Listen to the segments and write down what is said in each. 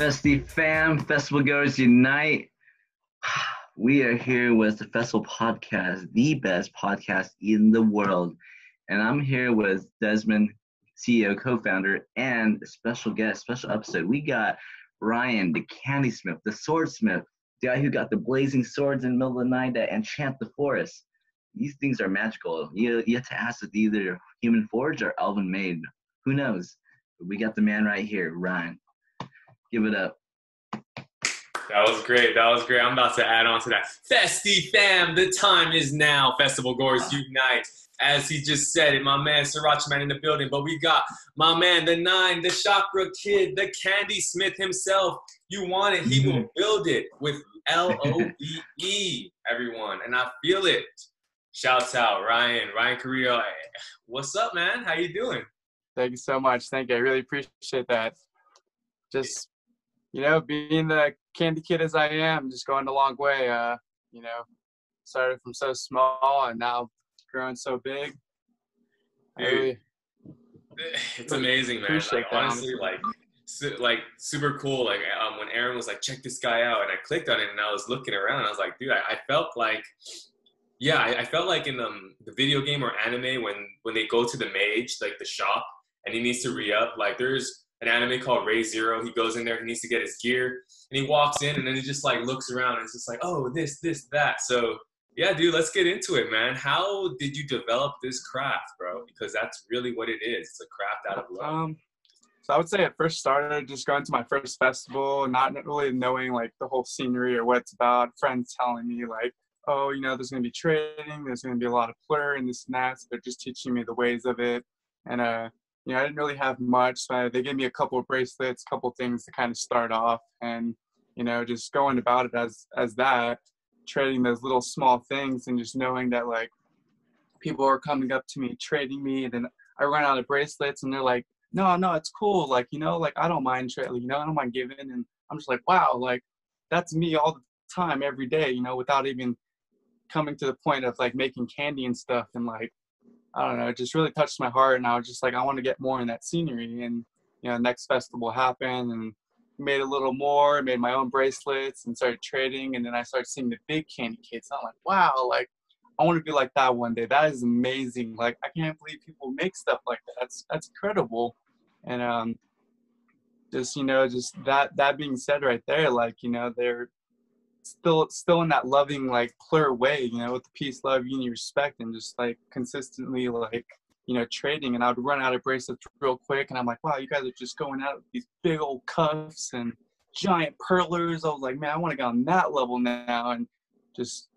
Festiie fam, festival goers unite. We are here with the Festival Podcast, the best podcast in the world. And I'm here with Desmond, CEO, co-founder, and special guest, special episode. We got Ryan, the kandi smith, the swordsmith, the guy who got the blazing swords in the middle of the night that enchant the forest. These things are magical. You, you have to ask if either human forged or elven made. Who knows? We got the man right here, Ryan. Give it up. That was great. That was great. I'm about to add on to that. Festiie fam, the time is now. Festival goers unite. As he just said it, my man Sriracha Man in the building. But we got my man, the nine, the chakra kid, the kandi smith himself. You want it, he mm-hmm. will build it with L O V E, everyone. And I feel it. Shouts out Ryan, Ryan Carrillo. What's up, man? How you doing? Thank you so much. Thank you. I really appreciate that. Just you know, being the kandi kid as I am, just going a long way. Uh, you know, started from so small and now growing so big. Dude, it's amazing, man. Like, honestly, like, su- like super cool. Like um, when Aaron was like, "Check this guy out," and I clicked on it, and I was looking around, I was like, "Dude, I, I felt like." Yeah, I, I, felt like in um, the video game or anime when when they go to the mage, like the shop, and he needs to re up. Like there's an anime called Re:Zero. He goes in there, he needs to get his gear, and he walks in, and then he just like looks around, and it's just like, oh, this, this, that. So yeah, dude, let's get into it, man. How did you develop this craft, bro? Because that's really what it is. It's a craft out of love. Um, so I would say it first started just going to my first festival, not really knowing like the whole scenery or what it's about. Friends telling me like, oh, you know, there's gonna be trading, there's gonna be a lot of plur and this and that. So they're just teaching me the ways of it, and uh, you know, I didn't really have much. So they gave me a couple of bracelets, a couple of things to kind of start off, and you know, just going about it as as that, trading those little small things, and just knowing that like people are coming up to me, trading me, and then I run out of bracelets, and they're like, "No, no, it's cool. Like, you know, like I don't mind trading. You know, I don't mind giving." And I'm just like, "Wow, like that's me all the time, every day. You know, without even coming to the point of like making kandi and stuff, and like I don't know, it just really touched my heart. And I was just like, I want to get more in that scenery. And, you know, next festival happened and made a little more, made my own bracelets and started trading. And then I started seeing the big kandi kids. I'm like, wow, like, I want to be like that one day. That is amazing. Like, I can't believe people make stuff like that. That's, that's incredible. And, um, just, you know, just that, that being said right there, like, you know, they're, still still in that loving like clear way you know with the peace love unity respect and just like consistently like you know trading. And i would run out of bracelets real quick and i'm like wow you guys are just going out with these big old cuffs and giant perlers. I was like man i want to get on that level now and just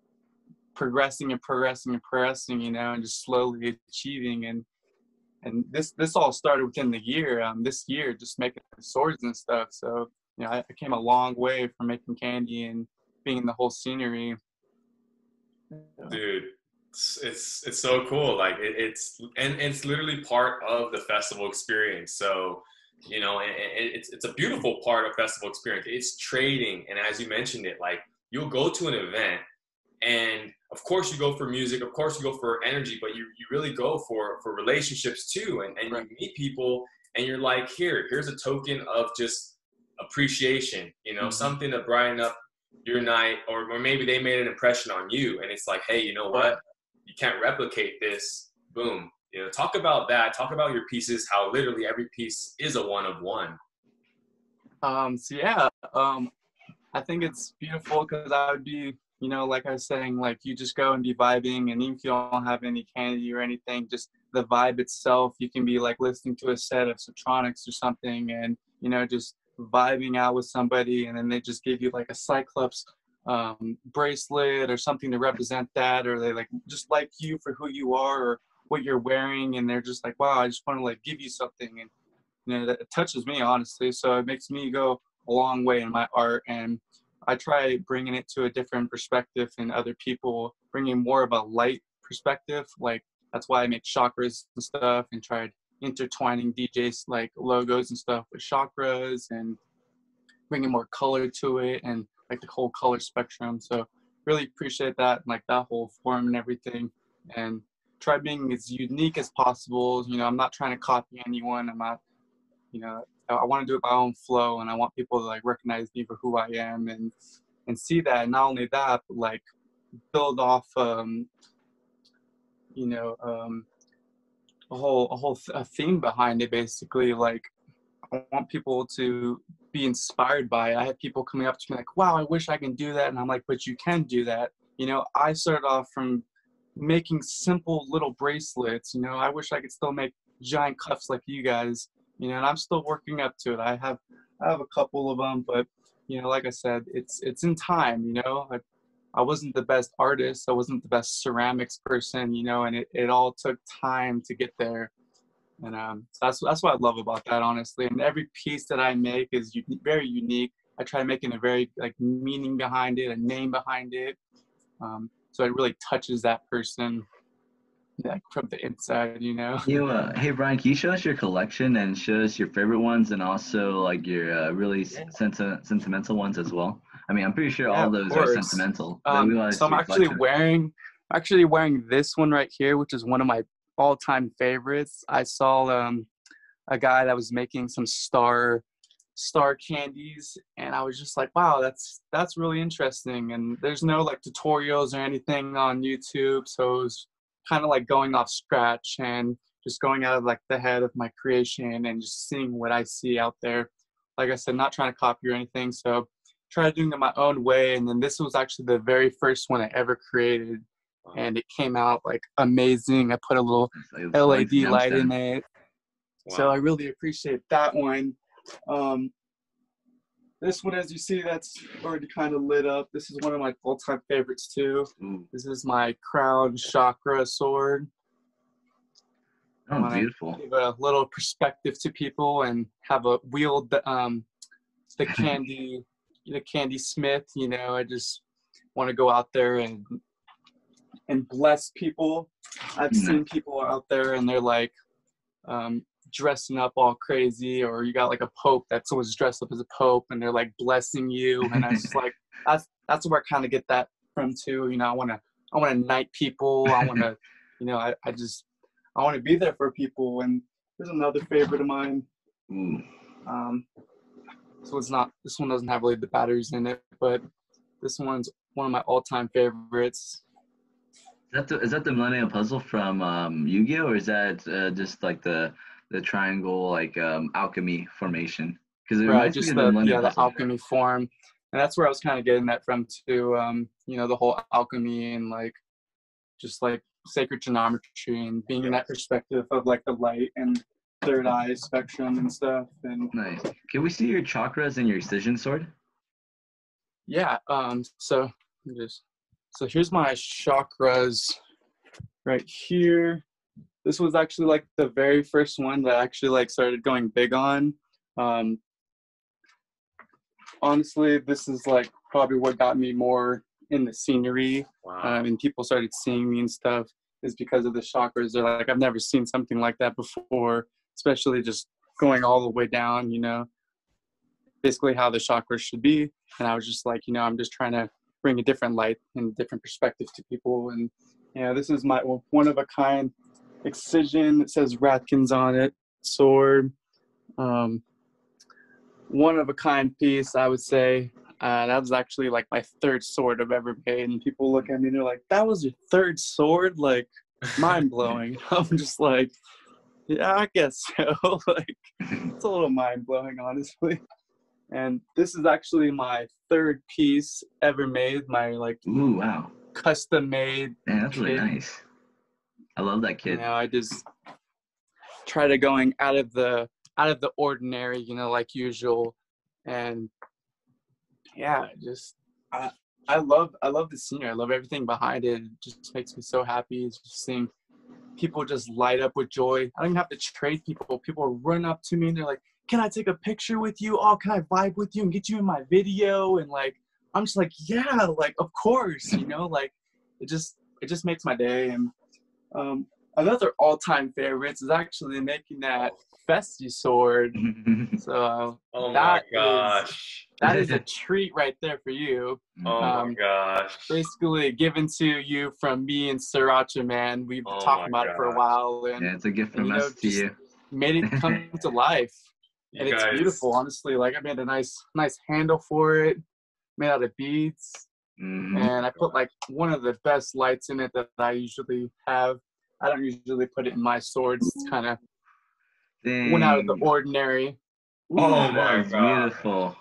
progressing and progressing and progressing you know and just slowly achieving. And and this this all started within the year um this year just making swords and stuff. So you know I, I came a long way from making kandi and being the whole scenery. Dude, it's it's, it's so cool. Like it, it's and, it's literally part of the festival experience. So you know, and, and it's it's a beautiful part of festival experience. It's trading, and as you mentioned it, like you'll go to an event and of course you go for music of course you go for energy but you, you really go for for relationships too and, and right. you meet people and you're like here here's a token of just appreciation you know mm-hmm. something to brighten up your night or, or maybe they made an impression on you and it's like hey you know what? You can't replicate this. Boom. You know talk about that. Talk about your pieces how literally every piece is a one of one. Um so yeah um i think it's beautiful because i would be you know like i was saying like you just go and be vibing and even if you don't have any kandi or anything just the vibe itself you can be like listening to a set of Subtronics or something and you know just vibing out with somebody and then they just give you like a cyclops um, bracelet or something to represent that or they like just like you for who you are or what you're wearing and they're just like wow i just want to like give you something and you know that touches me honestly so it makes me go a long way in my art and i try bringing it to a different perspective and other people bringing more of a light perspective like that's why i make chakras and stuff and tried intertwining DJs like logos and stuff with chakras and bringing more color to it and like the whole color spectrum. So really appreciate that, like that whole form and everything. And try being as unique as possible. You know, I'm not trying to copy anyone. I'm not, you know, I, want to do it my own flow, and I want people to like recognize me for who I am and and see that. And not only that, but like build off, um, you know, um, a whole a whole th- a theme behind it. Basically, like I want people to be inspired by it. I have people coming up to me like, "Wow, I wish I can do that," and I'm like, "But you can do that." You know, I started off from making simple little bracelets. You know, I wish I could still make giant cuffs like you guys. You know, and I'm still working up to it. I have I have a couple of them, but you know, like I said, it's it's in time. You know, I wasn't the best artist. I wasn't the best ceramics person. You know, and it, it all took time to get there. And um, so that's that's what I love about that, honestly. And every piece that I make is u- very unique. I try making a very like meaning behind it, a name behind it. Um, so it really touches that person like from the inside, you know. You, uh, hey Brian, can you show us your collection and show us your favorite ones and also like your uh, really senti- sentimental ones as well? I mean, I'm pretty sure Yeah, all those are sentimental. Um, so I'm actually wearing actually wearing this one right here, which is one of my all-time favorites. I saw um, a guy that was making some star star candies and I was just like, wow, that's that's really interesting. And there's no like tutorials or anything on YouTube, so it was kind of like going off scratch and just going out of like the head of my creation and just seeing what I see out there. Like I said, not trying to copy or anything. So tried doing it my own way and then this was actually the very first one i ever created and it came out like amazing. I put a little like led light in it. So i really appreciate that one. Um this one as you see that's already kind of lit up. This is one of my all-time favorites too. Ooh, this is my crown chakra sword. Oh, beautiful. give a little perspective to people and have a wield the, um the kandi the kandi smith you know i just want to go out there and and bless people. I've seen people out there and they're like um dressing up all crazy or you got like a pope that's always dressed up as a pope and they're like blessing you. And i just like that's that's where i kind of get that from too you know i want to i want to knight people. I want to you know I, I just i want to be there for people. And there's another favorite of mine. Ooh, um, so it's not this one doesn't have really the batteries in it, but this one's one of my all-time favorites. is that the, is that the Millennium Puzzle from um, Yu-Gi-Oh, or is that uh, just like the the triangle like um, alchemy formation? Because it Right, just me of the yeah Millennium the alchemy form, and that's where I was kind of getting that from too. Um, you know the whole alchemy and like just like sacred geometry and being in that perspective of like the light and third eye spectrum and stuff and Nice. Can we see your chakras and your Excision sword? yeah um so just so here's my chakras right here this was actually like the very first one that I actually like started going big on um honestly this is like probably what got me more in the scenery Wow. um, and people started seeing me and stuff is because of the chakras they're like i've never seen something like that before especially just going all the way down you know basically how the chakras should be and i was just like you know i'm just trying to bring a different light and different perspective to people and yeah this is my one of a kind Excision it says Radkins on it sword um, one of a kind piece i would say uh, that was actually like my third sword I've ever made, and people look at me and they're like, "That was your third sword? Like, mind blowing." I'm just like, "Yeah, I guess so." like, it's a little mind blowing, honestly. And this is actually my third piece ever made, my like Ooh, wow. custom made. Man, that's really nice. I love that kid. You know, I just try to going out of the out of the ordinary, you know, like usual, and yeah, just I I love I love the scenery. I love everything behind it. It just makes me so happy just seeing people just light up with joy. I don't even have to trade people. People run up to me and they're like, "Can I take a picture with you? Oh, can I vibe with you and get you in my video?" And like, I'm just like, "Yeah, like of course," you know, like it just it just makes my day. And um, another all-time favorites is actually making that Festiie sword. So oh my that is- gosh. that is a treat right there for you. Oh my um, gosh. Basically, given to you from me and Sriracha, man. We've been Oh talking my about it for a while and yeah, it's a gift and, from you know, us to you. made it come to life. You and it's beautiful, honestly. Like I made a nice, nice handle for it, made out of beads, Mhm. and I put like one of the best lights in it that I usually have. I don't usually put it in my swords. It's kind of went out of the Dang. ordinary. Oh my God. beautiful.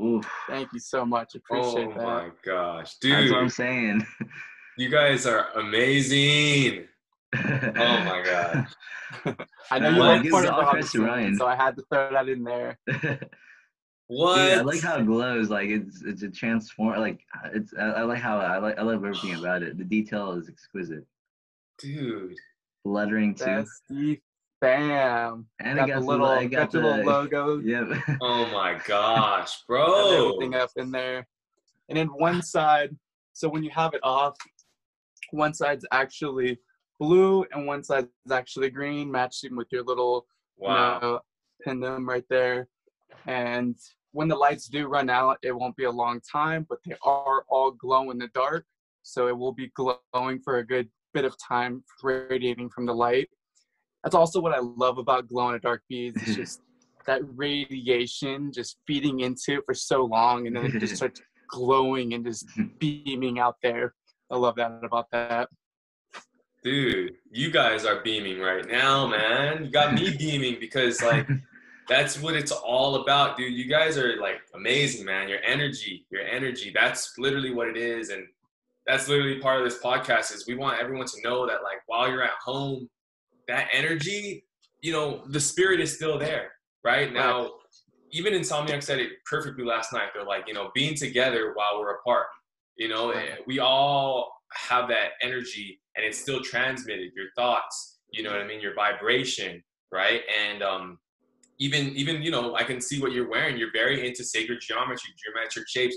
Oof. Thank you so much. Appreciate oh that. Oh my gosh, dude. That's what I'm saying. You guys are amazing. oh my God. I know you well, like give part of all the credit Ryan. so I had to throw that in there. What? Dude, I like how it glows. Like it's it's a transform. Like it's I, I like how I like I love everything about it. The detail is exquisite. dude. Lettering too, Festiie fam. and got it got the little, the, got got the little logo. Yep. Oh my gosh, bro. everything up in there. And then one side, so when you have it off, one side's actually blue and one side's actually green, matching with your little Wow. you know, pendant right there. And when the lights do run out, it won't be a long time, but they are all glow in the dark. So it will be glowing for a good bit of time, radiating from the light. That's also what I love about glow in the dark beads. It's just that radiation just feeding into it for so long and then it just starts glowing and just beaming out there. I love that about that. Dude, you guys are beaming right now, man. You got me beaming because like that's what it's all about, dude. You guys are like amazing, man. Your energy, your energy. That's literally what it is and that's literally part of this podcast is we want everyone to know that like while you're at home, that energy, you know, the spirit is still there, right? Now, even Insomniac said it perfectly last night. They're like, you know, being together while we're apart. You know, Right. we all have that energy and it's still transmitted your thoughts you know what i mean your vibration right and um even even you know i can see what you're wearing you're very into sacred geometry geometric shapes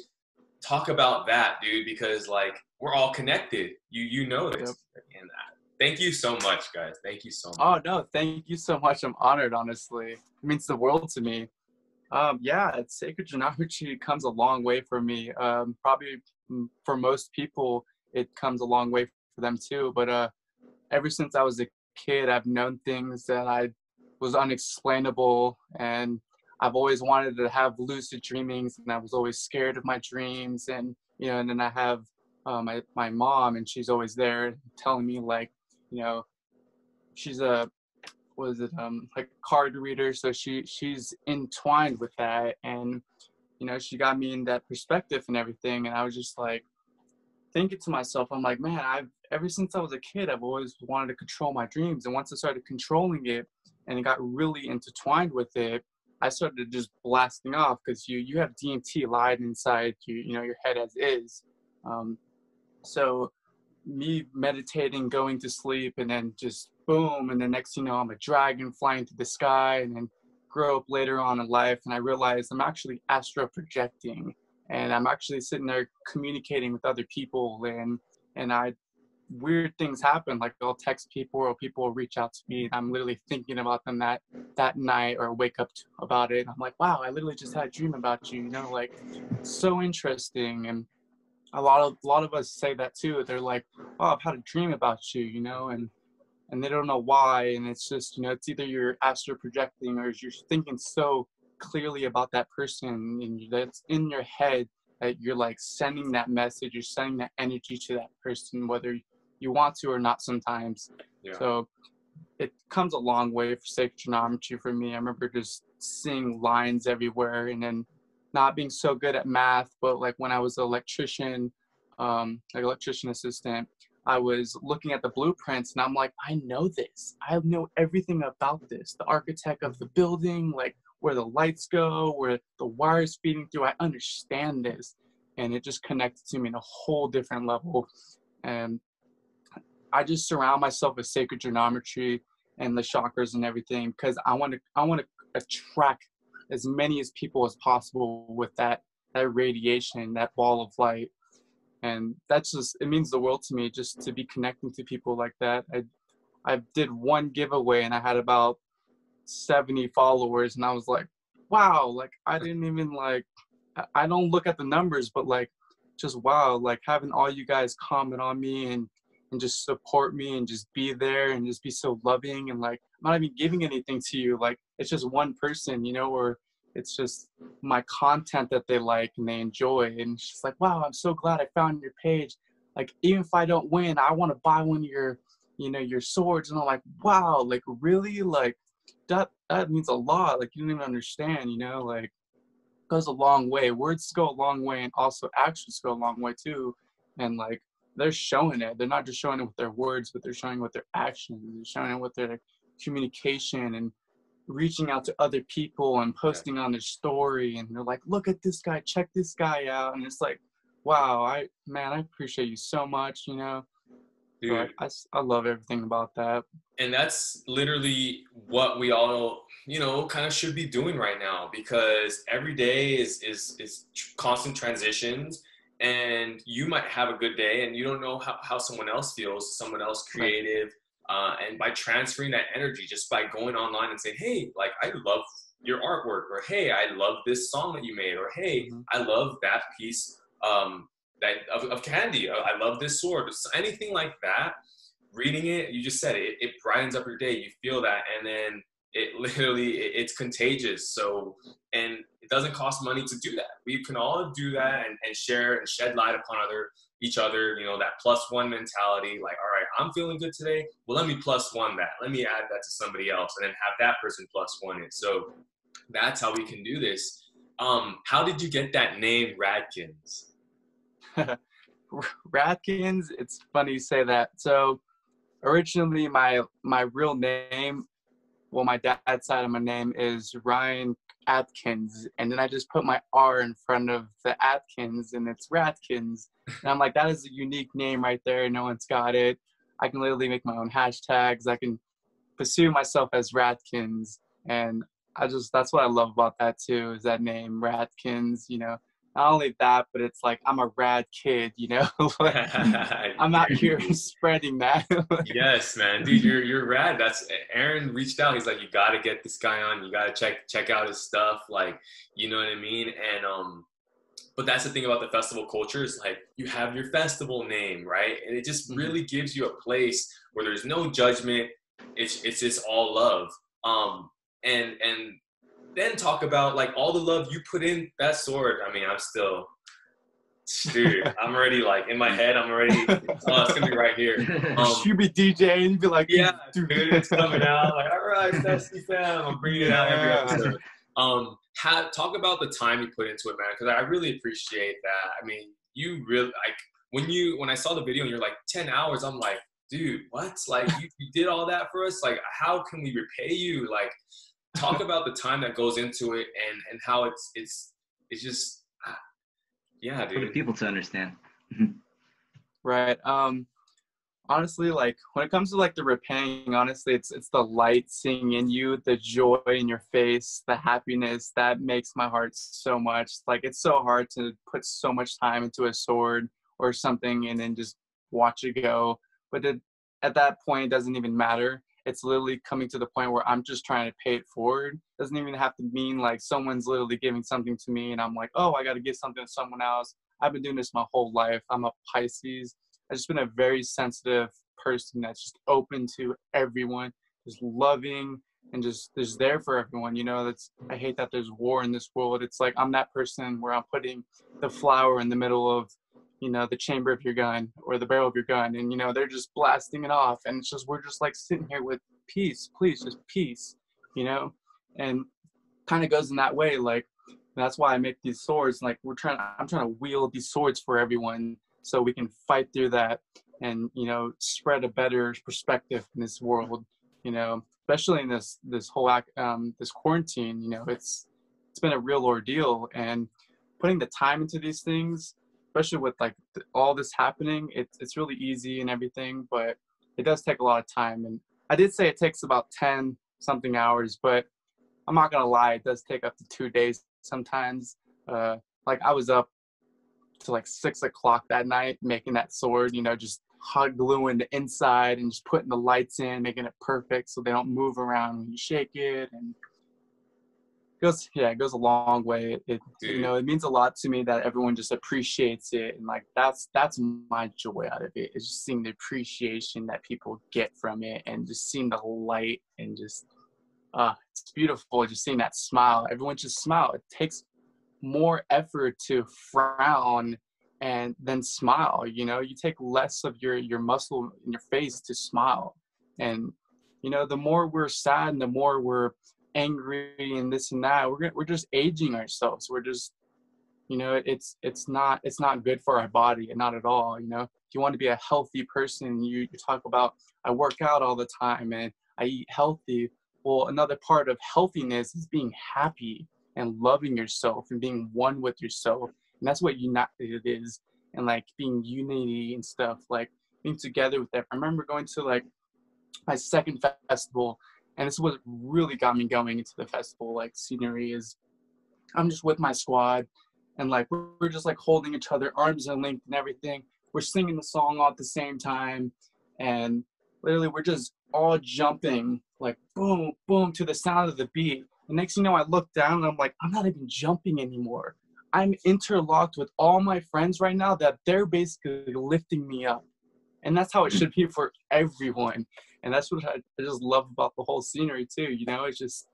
talk about that dude because like we're all connected you you know this and uh, thank you so much guys thank you so much Oh no, thank you so much. I'm honored, honestly. It means the world to me. Um, yeah, it's sacred geometry comes a long way for me. Um, probably mm, for most people, it comes a long way for them too. But uh, ever since I was a kid, I've known things that I was unexplainable, and I've always wanted to have lucid dreamings, and I was always scared of my dreams. And you know, and then I have uh, my my mom, and she's always there telling me like, you know, she's a was it um like card reader so she she's entwined with that and you know she got me in that perspective and everything and i was just like thinking to myself i'm like man i've ever since i was a kid i've always wanted to control my dreams and once i started controlling it and it got really intertwined with it i started just blasting off because you you have dmt lied inside you you know your head as is um so me meditating, going to sleep, and then just boom, and the next you know, I'm a dragon flying through the sky, and then grow up later on in life, and I realized I'm actually astro projecting, and I'm actually sitting there communicating with other people, and and I weird things happen, like I'll text people or people will reach out to me, and I'm literally thinking about them that that night or wake up about it. I'm like, wow, I literally just had a dream about you, you know, like so interesting. And a lot of a lot of us say that too. They're like, "Oh, I've had a dream about you," you know, and and they don't know why. And it's just, you know, it's either you're astro projecting or you're thinking so clearly about that person, and that's in your head that you're like sending that message, you're sending that energy to that person, whether you want to or not. Sometimes, yeah. so it comes a long way for sacred geometry for me. I remember just seeing lines everywhere and then not being so good at math, but like when I was an electrician, um, like electrician assistant, I was looking at the blueprints and I'm like, I know this. I know everything about this. The architect of the building, like where the lights go, where the wires feeding through. I understand this. And it just connected to me in a whole different level. And I just surround myself with sacred geometry and the chakras and everything because I want to I want to attract as many as people as possible with that that radiation, that ball of light. And that's just it means the world to me just to be connecting to people like that. I I did one giveaway and I had about 70 followers and I was like, wow, like I didn't even like I- don't look at the numbers, but like just wow, like having all you guys comment on me and and just support me and just be there and just be so loving and like I'm not even giving anything to you. Like it's just one person, you know, or it's just my content that they like and they enjoy. And just like, wow, I'm so glad I found your page. Like, even if I don't win, I want to buy one of your, you know, your swords. And I'm like, wow, like really? Like that that means a lot. Like you don't even understand, you know, like goes a long way. Words go a long way and also actions go a long way too. And like they're showing it. They're not just showing it with their words, but they're showing it with their actions. They're showing it with their communication and reaching out to other people and posting on their story and they're like look at this guy check this guy out and it's like wow i man i appreciate you so much you know? Dude. I, I love everything about that. And that's literally what we all you know kind of should be doing right now because every day is is is constant transitions and you might have a good day and you don't know how, how someone else feels someone else creative uh, and by transferring that energy, just by going online and saying, hey, like, I love your artwork, or hey, I love this song that you made, or hey, mm-hmm. I love that piece um, that of, of kandi. I love this sword. Anything like that. Reading it, you just said it, it brightens up your day. You feel that, and then it literally it, it's contagious. So, and it doesn't cost money to do that. We can all do that and, and share and shed light upon other each other, you know, that plus one mentality, like, all right, I'm feeling good today. Well, let me plus one that. Let me add that to somebody else and then have that person plus one it. So that's how we can do this. Um, how did you get that name Radkins? Radkins, it's funny you say that. So originally my my real name, well my dad's side of my name is Ryan Atkins, and then I just put my R in front of the Atkins, and it's Radkins. And I'm like, that is a unique name right there. No one's got it. I can literally make my own hashtags. I can pursue myself as Radkins, and I just that's what I love about that too. Is that name Radkins? You know, not only that, but it's like I'm a rad kid, you know. I'm out here spreading that. yes, man, dude, you're you're rad. That's Aaron reached out. He's like, you got to get this guy on. You got to check check out his stuff. Like, you know what I mean? And um, but that's the thing about the festival culture is like you have your festival name, right? And it just really gives you a place where there's no judgment. It's it's just all love. Um, and and then talk about like all the love you put in that sword. I mean, I'm still, dude. I'm already like in my head. I'm already. Oh, it's gonna be right here. Um, you be DJ and be like, yeah, dude, it's coming out. Like, all right, Festiie fam, I'm bringing it out every episode. Um, have, talk about the time you put into it, man, because I really appreciate that. I mean, you really like when you when I saw the video and you're like 10 hours. I'm like, dude, what? Like, you, you did all that for us. Like, how can we repay you? Like talk about the time that goes into it and and how it's it's it's just ah, yeah dude. for people to understand. Right um honestly like when it comes to like the repaying honestly it's it's the light seeing in you the joy in your face the happiness that makes my heart so much. Like it's so hard to put so much time into a sword or something and then just watch it go. But it, at that point it doesn't even matter it's literally coming to the point where I'm just trying to pay it forward. Doesn't even have to mean like someone's literally giving something to me and I'm like, oh, I got to give something to someone else. I've been doing this my whole life. I'm a Pisces. I've just been a very sensitive person that's just open to everyone, just loving and just just there for everyone. You know, that's I hate that there's war in this world. It's like I'm that person where I'm putting the flower in the middle of you know the chamber of your gun or the barrel of your gun and you know they're just blasting it off and it's just we're just like sitting here with peace please just peace you know? And kind of goes in that way like that's why i make these swords like we're trying i'm trying to wield these swords for everyone so we can fight through that and you know spread a better perspective in this world you know? Especially in this this whole um, this quarantine you know it's it's been a real ordeal and putting the time into these things especially with like all this happening, it's it's really easy and everything, but it does take a lot of time. And I did say it takes about ten something hours, but I'm not gonna lie, it does take up to two days sometimes. Uh, like I was up to like six o'clock that night making that sword, you know, just hot gluing the inside and just putting the lights in, making it perfect so they don't move around when you shake it and goes yeah it goes a long way it, you know it means a lot to me that everyone just appreciates it and like that's that's my joy out of it it is just seeing the appreciation that people get from it and just seeing the light and just uh, it's beautiful just seeing that smile. Everyone just smile. It takes more effort to frown and then smile. You know, you take less of your your muscle in your face to smile. And you know, the more we're sad and the more we're angry and this and that, we're we're just aging ourselves. We're just you know it's it's not it's not good for our body and not at all you know? If you want to be a healthy person you, you talk about i work out all the time and i eat healthy. Well another part of healthiness is being happy and loving yourself and being one with yourself. And that's what united is and like being unity and stuff like being together with them i remember going to like my second festival and this is what really got me going into the festival like scenery is i'm just with my squad and like we're, just like holding each other, arms are linked and everything. We're singing the song all at the same time, and literally we're just all jumping like boom, boom to the sound of the beat. The next thing you know, I look down and I'm like, I'm not even jumping anymore. I'm interlocked with all my friends right now that they're basically lifting me up. And that's how it should be for everyone. And that's what I, just love about the whole scenery too. You know, it's just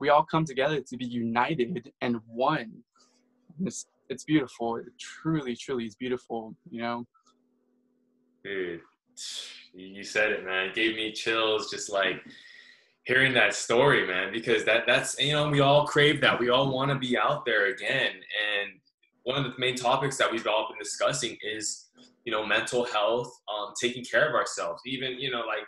we all come together to be united and one it's it's beautiful. It truly, truly is beautiful. You know. Dude, you said it, man. It gave me chills just like hearing that story, man. Because that that's you know we all crave that. We all want to be out there again. And one of the main topics that we've all been discussing is you know mental health, um, taking care of ourselves. Even you know like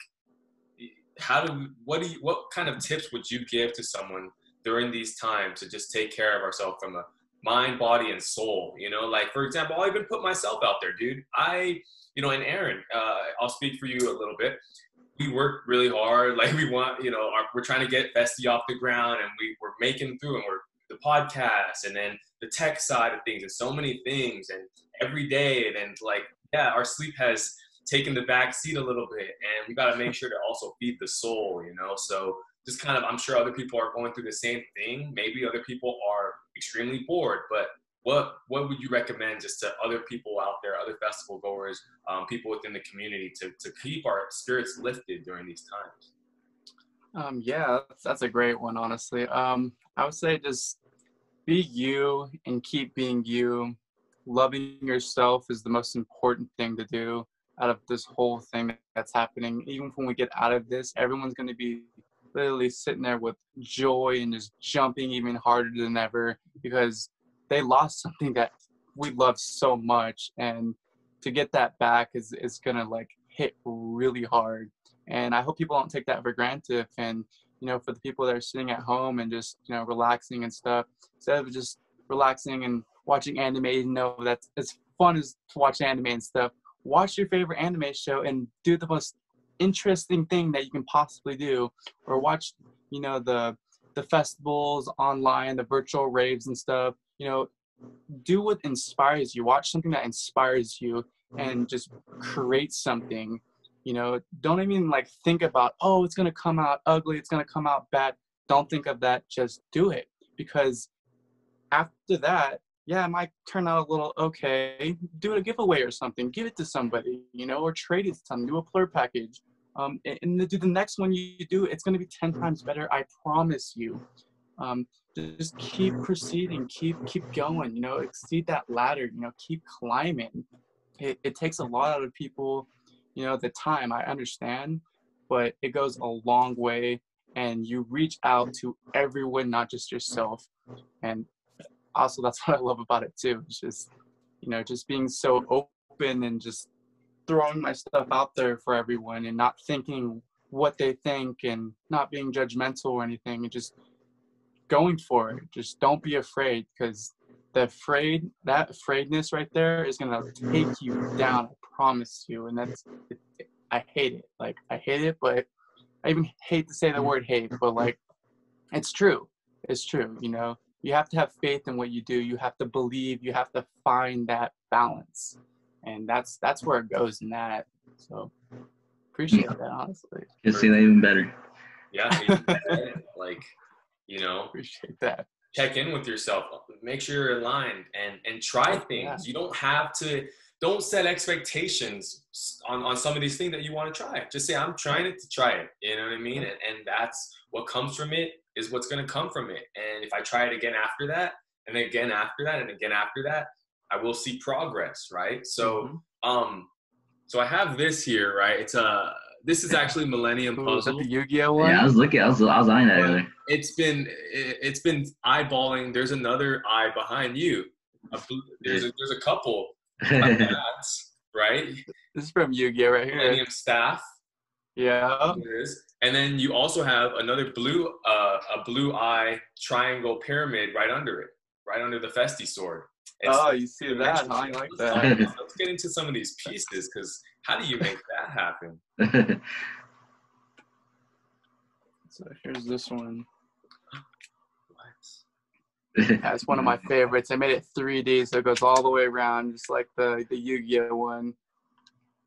how do we, what do you what kind of tips would you give to someone during these times to just take care of ourselves from a mind, body, and soul. You know, like for example, I'll even put myself out there, dude. I, you know, and Aaron, uh, I'll speak for you a little bit. We work really hard. Like we want, you know, our, we're trying to get Festiie off the ground, and we we're making through, and we're the podcast, and then the tech side of things, and so many things, and every day, and then like yeah, our sleep has taken the back seat a little bit, and we got to make sure to also feed the soul, you know. So just kind of, I'm sure other people are going through the same thing. Maybe other people are extremely bored, but what what would you recommend just to other people out there, other festival goers, um, people within the community to, to keep our spirits lifted during these times? Um, yeah, that's a great one, honestly. Um, I would say just be you and keep being you. Loving yourself is the most important thing to do out of this whole thing that's happening. Even when we get out of this, everyone's going to be literally sitting there with joy and just jumping even harder than ever because they lost something that we love so much. And to get that back is is gonna like hit really hard. And i hope people don't take that for granted. And you know for the people that are sitting at home and just you know relaxing and stuff instead of just relaxing and watching anime you know that's as fun as to watch anime and stuff watch your favorite anime show and do the most interesting thing that you can possibly do or watch you know the the festivals online the virtual raves and stuff you know do what inspires you. Watch something that inspires you and just create something you know. Don't even like think about oh it's to come out ugly it's to come out bad. Don't think of that. Just do it. Because after that yeah, it might turn out a little okay. Do a giveaway or something. Give it to somebody, you know, or trade it to them. Do a plur package. Um, and do the next one you do, it's going to be 10 times better. I promise you. Um, just keep proceeding, keep keep going. You know, exceed that ladder. You know, keep climbing. It, it takes a lot out of people. You know, the time I understand, but it goes a long way. And you reach out to everyone, not just yourself. And also, that's what I love about it too. It's just, you know, just being so open and just throwing my stuff out there for everyone and not thinking what they think and not being judgmental or anything and just going for it. Just don't be afraid because the afraid that afraidness right there is gonna take you down. I promise you. And that's I hate it. Like I hate it, but I even hate to say the mm. word hate, but like it's true. It's true. You know, you have to have faith in what you do. You have to believe. You have to find that balance and that's that's where it goes in that. So appreciate that honestly. Can see that even better. Yeah, like you know, appreciate that. Check in with yourself. Make sure you're aligned and and try things. Yeah. You don't have to. Don't set expectations on, on some of these things that you want to try. Just say, I'm trying it to try it. You know what I mean? And, and that's what comes from it is what's going to come from it. And if I try it again after that, and again after that, and again after that, I will see progress, right? So, mm-hmm. um, so I have this here, right? It's a this is actually Millennium Ooh, Puzzle. the Yu-Gi-Oh one? Yeah, I was looking. I was, I was eyeing that earlier. It's been it's been eyeballing. There's another eye behind you. There's a, there's a couple. right? This is from Yu-Gi-Oh right here. Millennium Staff. Yeah. And then you also have another blue, uh, a blue eye triangle pyramid right under it, right under the Festiie sword. It's, oh, you see that? I like that. Let's get into some of these pieces because how do you make that happen? so here's this one. That's one of my favorites. I made it 3D, so it goes all the way around, just like the the Yu-Gi-Oh one.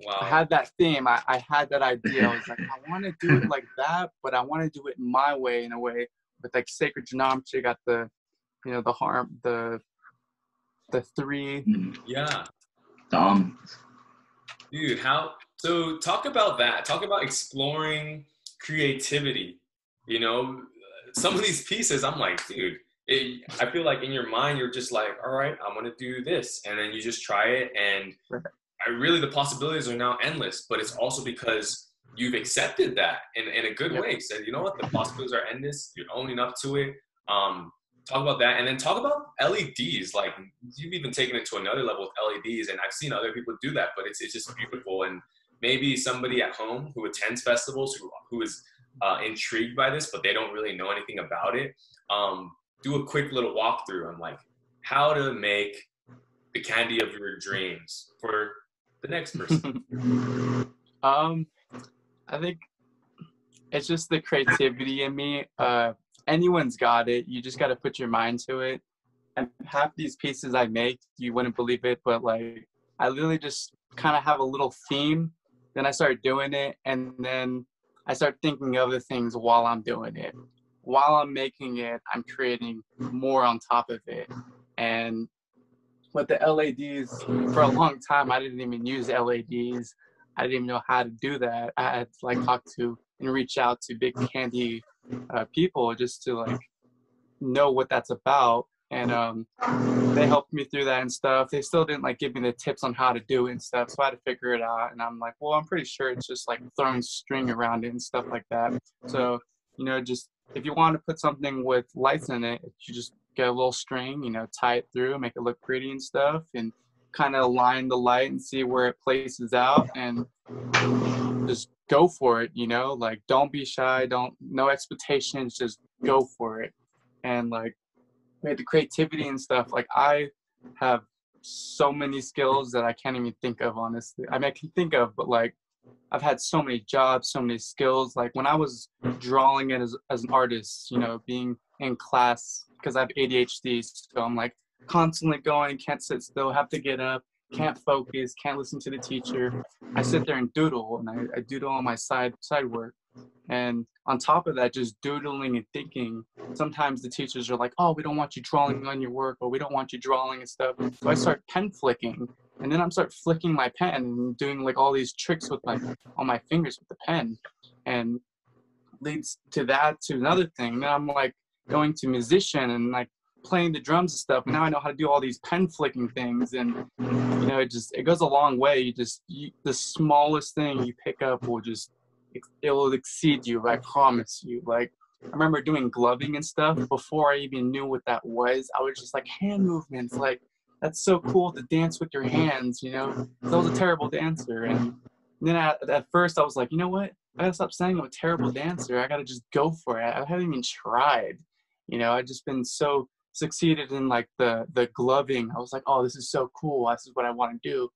Wow. I had that theme. I, I had that idea. I was like, I want to do it like that, but I want to do it my way in a way with like sacred geometry. Got the, you know, the harm, the, the three. Mm-hmm. Yeah. Um. Dude, how? So talk about that. Talk about exploring creativity. You know, some of these pieces, I'm like, dude. It, I feel like in your mind you're just like, all right, I'm gonna do this, and then you just try it, and I really the possibilities are now endless, but it's also because you've accepted that in, in a good yep. way. Said, you know what, the possibilities are endless. You're owning up to it. Um, talk about that, and then talk about LEDs. Like you've even taken it to another level with LEDs, and I've seen other people do that, but it's it's just beautiful. And maybe somebody at home who attends festivals who who is uh, intrigued by this, but they don't really know anything about it. Um, do a quick little walkthrough on like how to make the kandi of your dreams for the next person? um, I think it's just the creativity in me. Uh, anyone's got it. You just got to put your mind to it. And half these pieces I make, you wouldn't believe it, but like I literally just kind of have a little theme. Then I start doing it, and then I start thinking of the things while I'm doing it. While I'm making it, I'm creating more on top of it. And with the LEDs for a long time. I didn't even use LEDs. I didn't even know how to do that. I had to like talk to and reach out to big kandi uh, people just to like know what that's about. And um, they helped me through that and stuff. They still didn't like give me the tips on how to do it and stuff, so I had to figure it out. And I'm like, well, I'm pretty sure it's just like throwing string around it and stuff like that. So you know, just if you want to put something with lights in it, you just get a little string, you know, tie it through, make it look pretty and stuff, and kind of align the light and see where it places out and just go for it, you know, like don't be shy, don't no expectations, just go for it. And like with the creativity and stuff, like I have so many skills that I can't even think of honestly. I mean I can think of, but like I've had so many jobs, so many skills. Like when I was drawing it as, as an artist, you know, being in class because I have ADHD, so I'm like constantly going, can't sit still, have to get up, can't focus, can't listen to the teacher. I sit there and doodle, and I, I doodle on my side side work. And on top of that, just doodling and thinking. Sometimes the teachers are like, "Oh, we don't want you drawing on your work, or we don't want you drawing and stuff." So I start pen flicking, and then I'm start flicking my pen and doing like all these tricks with my on my fingers with the pen, and leads to that to another thing. Then I'm like going to musician and like playing the drums and stuff. And now I know how to do all these pen flicking things, and you know, it just it goes a long way. You just you, the smallest thing you pick up will just it will exceed you. I promise you. Like I remember doing gloving and stuff before I even knew what that was. I was just like hand movements, like that's so mm-hmm. cool to dance with your hands. You know, I was a terrible dancer, and then at, at first I was like, you know what? I gotta stop saying I'm a terrible dancer. I gotta just go for it. I haven't even tried. You know, I've just been so succeeded in like the the gloving. I was like, oh, this is so cool. This is what I want to do,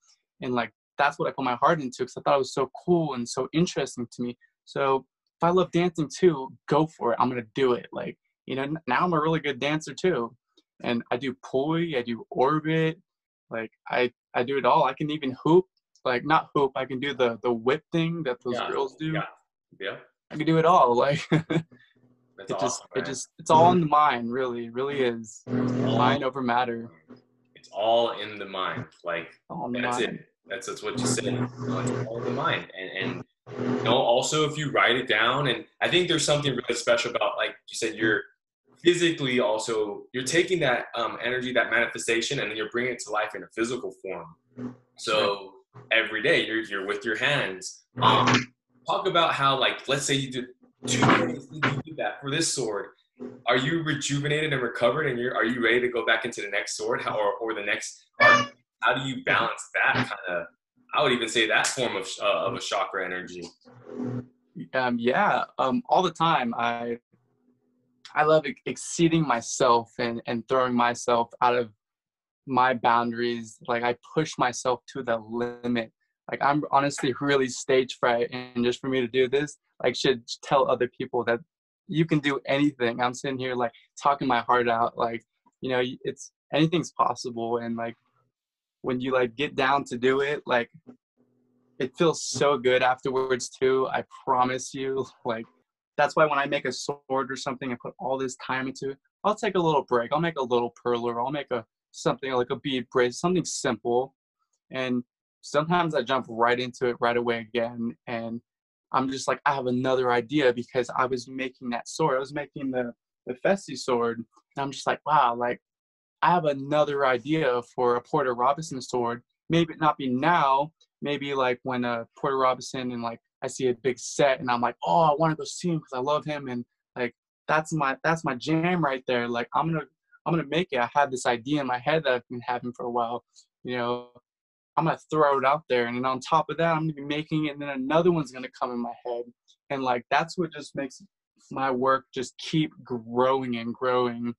and like that's what I put my heart into because I thought it was so cool and so interesting to me. So if I love dancing too, go for it. I'm gonna do it. Like you know, now I'm a really good dancer too, and I do pulley, I do orbit, like I I do it all. I can even hoop, like not hoop. I can do the the whip thing that those yeah. girls do. Yeah. Yeah. I can do it all. Like it awesome, just man. it just it's all in the mind really it really is mind over matter it's all in the mind like that's mind. it that's, that's what you said it's all in the mind and and you know, also if you write it down, and I think there's something really special about, like you said, you're physically also you're taking that um, energy, that manifestation, and then you're bringing it to life in a physical form. So every day you're you're with your hands. Um, talk about how, like, let's say you did two days, you did that for this sword. Are you rejuvenated and recovered, and you're are you ready to go back into the next sword, how, or or the next? Or how do you balance that kind of? I would even say that form of uh, of a chakra energy. Um, yeah, um, all the time. I I love exceeding myself and and throwing myself out of my boundaries. Like I push myself to the limit. Like I'm honestly really stage fright, and just for me to do this, like should tell other people that you can do anything. I'm sitting here like talking my heart out. Like you know, it's anything's possible, and like when you like get down to do it, like it feels so good afterwards too. I promise you. Like that's why when I make a sword or something and put all this time into it, I'll take a little break. I'll make a little perler. I'll make a something like a bead brace, something simple. And sometimes I jump right into it right away again. And I'm just like, I have another idea because I was making that sword. I was making the, the Festiie sword. And I'm just like, wow, like I have another idea for a Porter Robinson sword. Maybe not be now, maybe like when a uh, Porter Robinson and like I see a big set and I'm like, oh, I want to go see him because I love him and like that's my that's my jam right there. Like I'm gonna I'm gonna make it. I have this idea in my head that I've been having for a while. You know, I'm gonna throw it out there, and on top of that, I'm gonna be making it, and then another one's gonna come in my head, and like that's what just makes my work just keep growing and growing,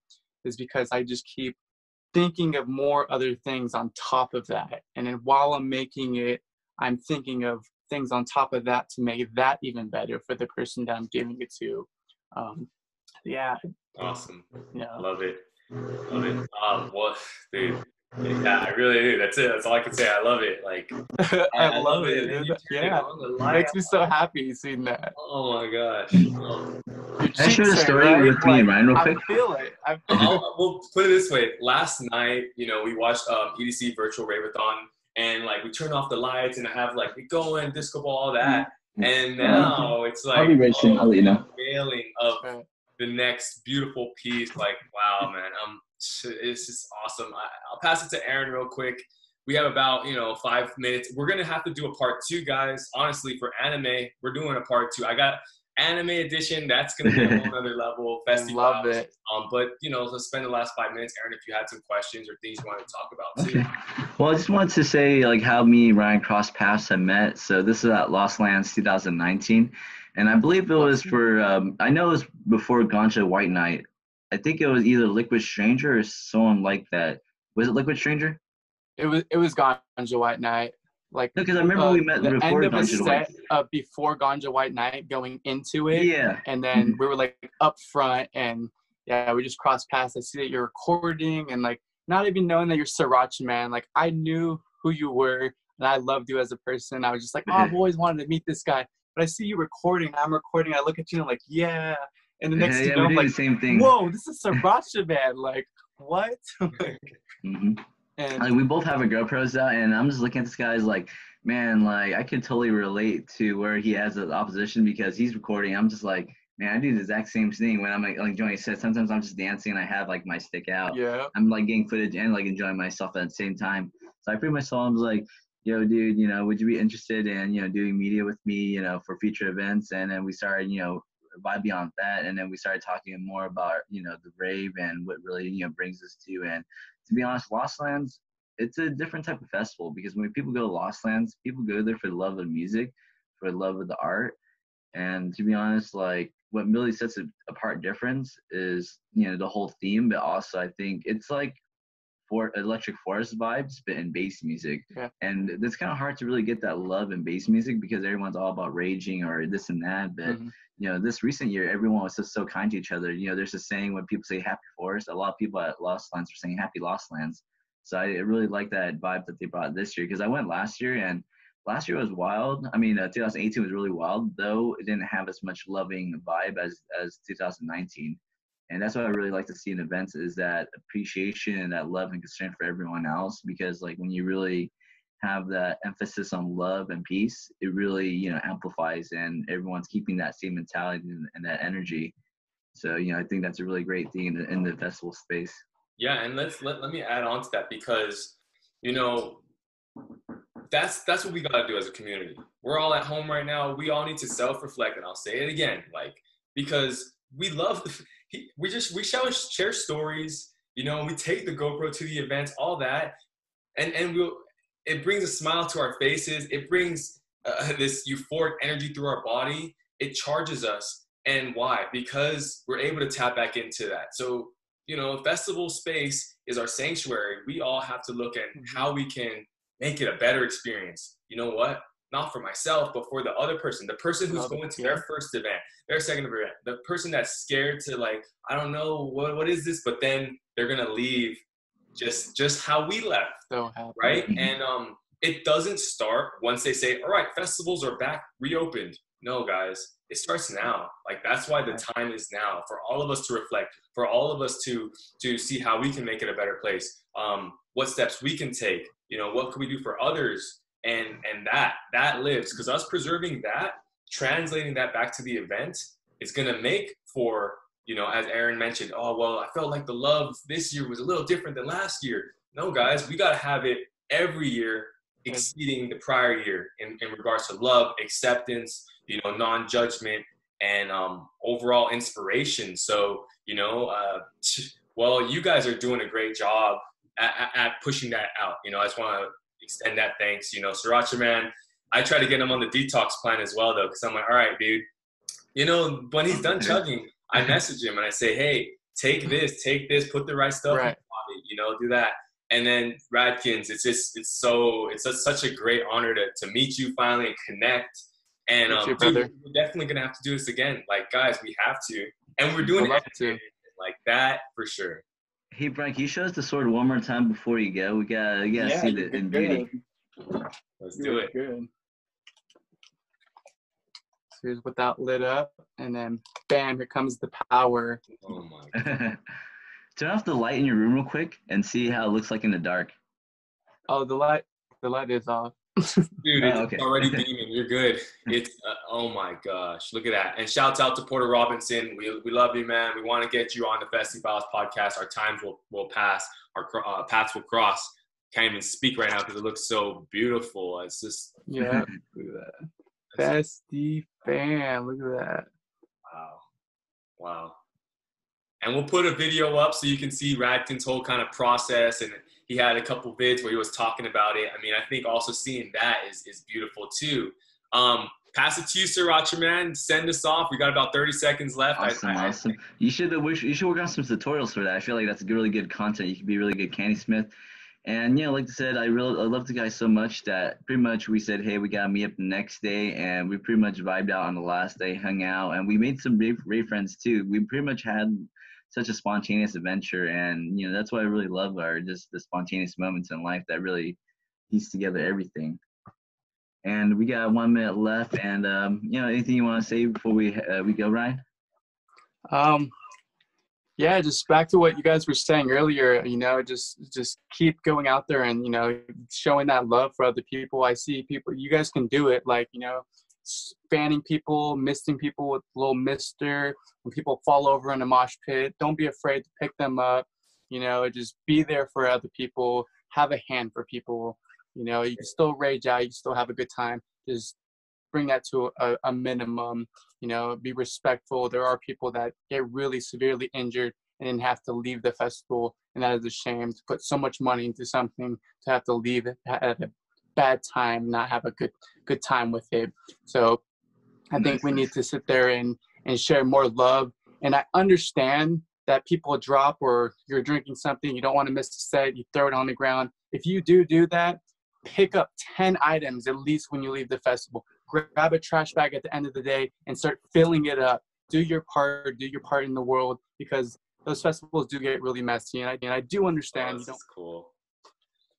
is because I just keep thinking of more other things on top of that, and then while I'm making it, I'm thinking of things on top of that to make that even better for the person that I'm giving it to. Um, yeah. Awesome. Yeah. Love it. Love it. Um, well, dude, yeah, I really do. That's it. That's all I can say. I love it. Like, I, I, love, it. it. Yeah, it makes me so happy seeing that. Oh my gosh. Can I share the story right? with me and Ryan real quick? I feel it. I feel it. Well, put it this way. Last night, you know, we watched um, EDC Virtual Raveathon and like we turn off the lights and have like it going, disco ball, all that. Mm-hmm. And now it's like I'll be racing, oh, I'll let you know. Failing of the next beautiful piece. Like, wow, man, um, it's just awesome. I, I'll pass it to Aaron real quick. We have about you know five minutes. We're gonna have to do a part two, guys. Honestly, for anime, we're doing a part two. I got anime edition, that's gonna be a whole other level. Festival. Love it. Um, but you know, let's spend the last five minutes, Aaron, if you had some questions or things you want to talk about too. Okay. Well, I just wanted to say like how me and Ryan cross paths have met. So this is at Lost Lands 2019, and I believe it was for um, I know it was before Ganja White Night. I think it was either Liquid Stranger or someone like that. Was it Liquid Stranger? It was it was Ganja White Night like because I remember uh, we met the end of uh, before Ganja White Night going into it. Yeah. And then we were like up front and yeah, we just crossed paths. I see that you're recording and like not even knowing that you're Sriracha Man. Like I knew who you were and I loved you as a person. I was just like, oh, I've always wanted to meet this guy. But I see you recording. I'm recording. I look at you and I'm like, yeah. And the next yeah, thing yeah, I'm like, same thing. whoa, this is Sriracha Man. Like what? mm-hmm. And like we both have our GoPros out, and I'm just looking at this guy's like, man, like I can totally relate to where he has the opposition because he's recording. I'm just like, man, I do the exact same thing when I'm like, like Johnny said. Sometimes I'm just dancing and I have like my stick out. Yeah. I'm like getting footage and like enjoying myself at the same time. So I pretty much told him like, yo, dude, you know, would you be interested in you know doing media with me, you know, for future events? And then we started, you know, vibe beyond that, and then we started talking more about you know the rave and what really you know brings us to and to be honest, Lost Lands, it's a different type of festival because when people go to Lost Lands, people go there for the love of music, for the love of the art. And to be honest, like what really sets it apart difference is, you know, the whole theme, but also I think it's like for electric forest vibes, but in bass music. Yeah. And it's kind of hard to really get that love in bass music because everyone's all about raging or this and that. But mm-hmm. you know, this recent year, everyone was just so kind to each other. You know, there's a saying when people say "Happy Forest," a lot of people at Lost Lands are saying "Happy Lost Lands." So I really like that vibe that they brought this year because I went last year and last year was wild. I mean, uh, 2018 was really wild, though it didn't have as much loving vibe as as 2019 and that's what I really like to see in events is that appreciation and that love and concern for everyone else because like when you really have that emphasis on love and peace, it really you know amplifies, and everyone's keeping that same mentality and, and that energy. So you know, I think that's a really great thing in the, in the festival space. Yeah, and let's let, let me add on to that because you know that's that's what we gotta do as a community. We're all at home right now. We all need to self-reflect, and I'll say it again, like because we love we just we share share stories. You know, we take the GoPro to the events, all that, and and we'll it brings a smile to our faces. It brings uh, this euphoric energy through our body. It charges us, and why? Because we're able to tap back into that. So you know, festival space is our sanctuary. We all have to look at mm-hmm. how we can make it a better experience. You know what? Not for myself, but for the other person, the person who's going to their first event, their second event, the person that's scared to like, I don't know what what is this, but then they're gonna leave just just how we left. So. Right? And um it doesn't start once they say, all right, festivals are back, reopened. No, guys, it starts now. Like that's why the time is now for all of us to reflect, for all of us to to see how we can make it a better place. Um, what steps we can take. You know, what can we do for others? And and that that lives because us preserving that, translating that back to the event is gonna make for you know, as Aaron mentioned, oh well, I felt like the love this year was a little different than last year. No, guys, we gotta have it every year exceeding the prior year in, in regards to love, acceptance, you know, non-judgment, and um, overall inspiration. So, you know, uh, well, you guys are doing a great job at, at, pushing that out. You know, I just want to extend that thanks. You know, Sriracha Man, I try to get him on the detox plan as well, though, because I'm like, all right, dude. You know, when he's done chugging, I message him and I say, hey, take this, take this, put the right stuff right. in your body, you know, do that. And then Radkins, it's just, it's so, it's a, such a great honor to, to meet you finally and connect and um, dude, we're definitely gonna have to do this again. Like, guys, we have to, and we're doing it like that for sure. Hey, Brian, can you show us the sword one more time before you go? We gotta, we gotta yeah, see the in beauty. Let's do it. Good. So here's without lit up, and then bam, here comes the power. Oh my. Turn off the light in your room real quick and see how it looks like in the dark. Oh, the light, the light is off. Dude, it's oh, okay. already beaming. You're good. It's uh, oh my gosh, look at that! And shouts out to Porter Robinson. We, we love you, man. We want to get you on the Festiie Files podcast. Our times will will pass. Our uh, paths will cross. Can't even speak right now because it looks so beautiful. It's just yeah. look at that. Festiie fan. Look at that. Wow, wow. And we'll put a video up so you can see Radkin's whole kind of process and he had a couple vids where he was talking about it. I mean, I think also seeing that is, is beautiful too. Um, pass it to you, Sriracha Man. Send us off. We got about 30 seconds left. Awesome, I, I, awesome. You should you should work on some tutorials for that. I feel like that's really good content. You could be a really good kandi smith. And you know, like I said, I really I love the guy so much that pretty much we said, hey, we gotta meet up the next day, and we pretty much vibed out on the last day, hung out, and we made some great, great friends too. We pretty much had such a spontaneous adventure and you know that's what i really love are just the spontaneous moments in life that really piece together everything. And we got one minute left and um, you know anything you want to say before we uh, we go ryan? Um yeah just back to what you guys were saying earlier you know just just keep going out there and you know showing that love for other people. I see people you guys can do it like you know fanning people, misting people with little mister. When people fall over in a mosh pit, don't be afraid to pick them up. You know, just be there for other people. Have a hand for people. You know, you can still rage out. You can still have a good time. Just bring that to a, a minimum. You know, be respectful. There are people that get really severely injured and then have to leave the festival, and that is a shame to put so much money into something to have to leave it at a bad time, not have a good good time with it. So I think we need to sit there and and share more love. And I understand that people drop or you're drinking something, you don't want to miss a set, you throw it on the ground. If you do do that, pick up 10 items at least when you leave the festival. Grab a trash bag at the end of the day and start filling it up. Do your part, do your part in the world because those festivals do get really messy. And I, and I do understand. Oh, you don't, cool.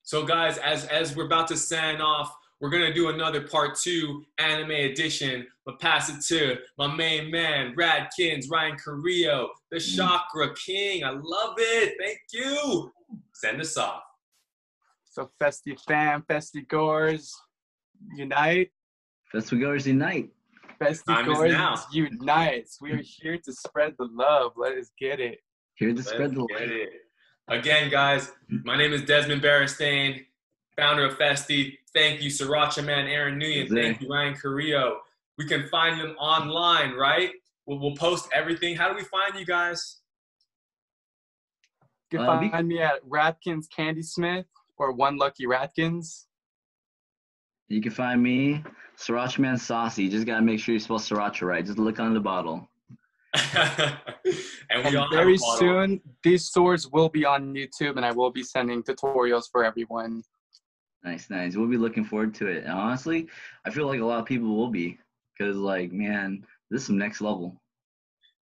So guys, as as we're about to sign off, we're gonna do another part two anime edition. But pass it to my main man, Radkins, Ryan Carrillo, the mm. Chakra King. I love it. Thank you. Send us off. So Festiie fam, Festiie goers, unite. Festival goers unite. Festiie Time is goers now. unite. We are here to spread the love. Let us get it. Here to spread the Let's get light. it. Again, guys, my name is Desmond Barristain, founder of Festiie. Thank you, Sriracha Man, Aaron Nguyen. Thank you, Ryan Carrillo. We can find them online, right? We'll, we'll post everything. How do we find you guys? You can Uh, find me at Radkins Kandi Smith or One Lucky Ratkins. You can find me, Sriracha Man Saucy. You just gotta make sure you spell Sriracha right. Just look on the bottle. and we And all have very a soon, these stores will be on YouTube, and I will be sending tutorials for everyone. Nice, nice. We'll be looking forward to it. And honestly, I feel like a lot of people will be. Because, like, man, this is some next level.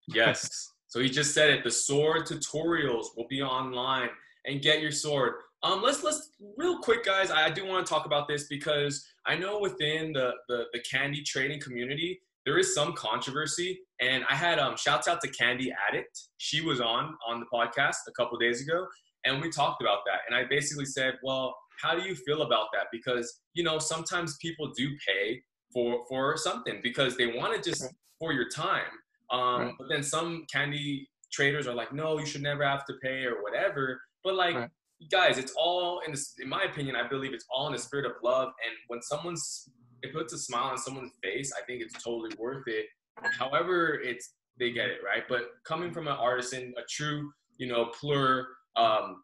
Yes. So he just said it. The sword tutorials will be online and get your sword. Um, let's let's real quick, guys. I do want to talk about this because I know within the, the the kandi trading community there is some controversy, and I had um shouts out to Kandi Addict. She was on on the podcast a couple days ago, and we talked about that. And I basically said, well, how do you feel about that? Because you know sometimes people do pay for for something because they want to just Right. for your time. Um, Right. But then some kandi traders are like, no, you should never have to pay or whatever. But like, Right. guys, it's all in this. In my opinion, I believe it's all in the spirit of love. And when someone's it puts a smile on someone's face, I think it's totally worth it. However, it's they get it right. But coming from an artisan, a true, you know, plur um,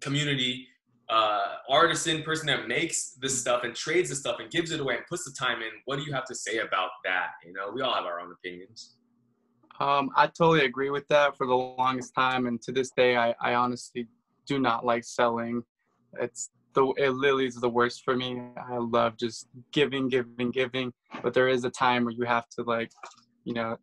community uh, artisan person that makes this stuff and trades the stuff and gives it away and puts the time in. What do you have to say about that? You know, we all have our own opinions. Um, I totally agree with that for the longest time, and to this day, I, I honestly do not like selling. It's the it literally is the worst for me. I love just giving, giving, giving, but there is a time where you have to like, you know,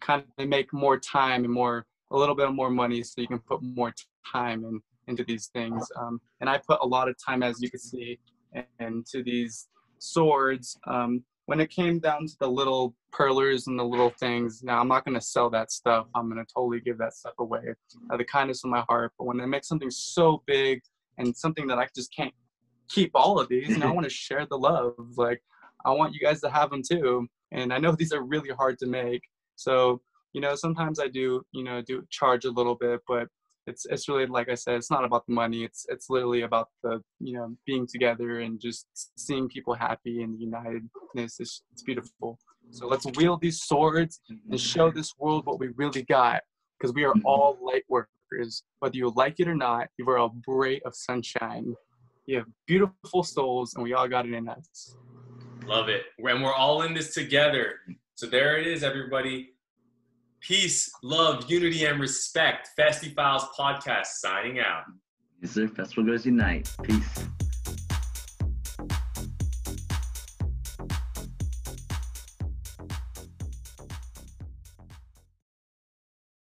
kind of make more time and more a little bit more money so you can put more time in into these things. Um, and I put a lot of time, as you can see, into these swords. Um, when it came down to the little perlers and the little things, now I'm not going to sell that stuff. I'm going to totally give that stuff away out of the kindness of my heart. But when they make something so big and something that I just can't keep all of these, and I want to share the love, like I want you guys to have them too. And I know these are really hard to make, so you know sometimes I do, you know, do charge a little bit, but it's it's really like I said, it's not about the money. It's it's literally about the you know being together and just seeing people happy and unitedness. It's, it's beautiful. So let's wield these swords and show mm-hmm. this world what we really got, because we are all mm-hmm. light workers. Is whether you like it or not, you are a ray of sunshine. You have beautiful souls, and we all got it in us. Love it. And we're all in this together. So there it is, everybody. Peace, love, unity, and respect. Festiie Files Podcast signing out. Yes, sir. Festival goers unite. Peace.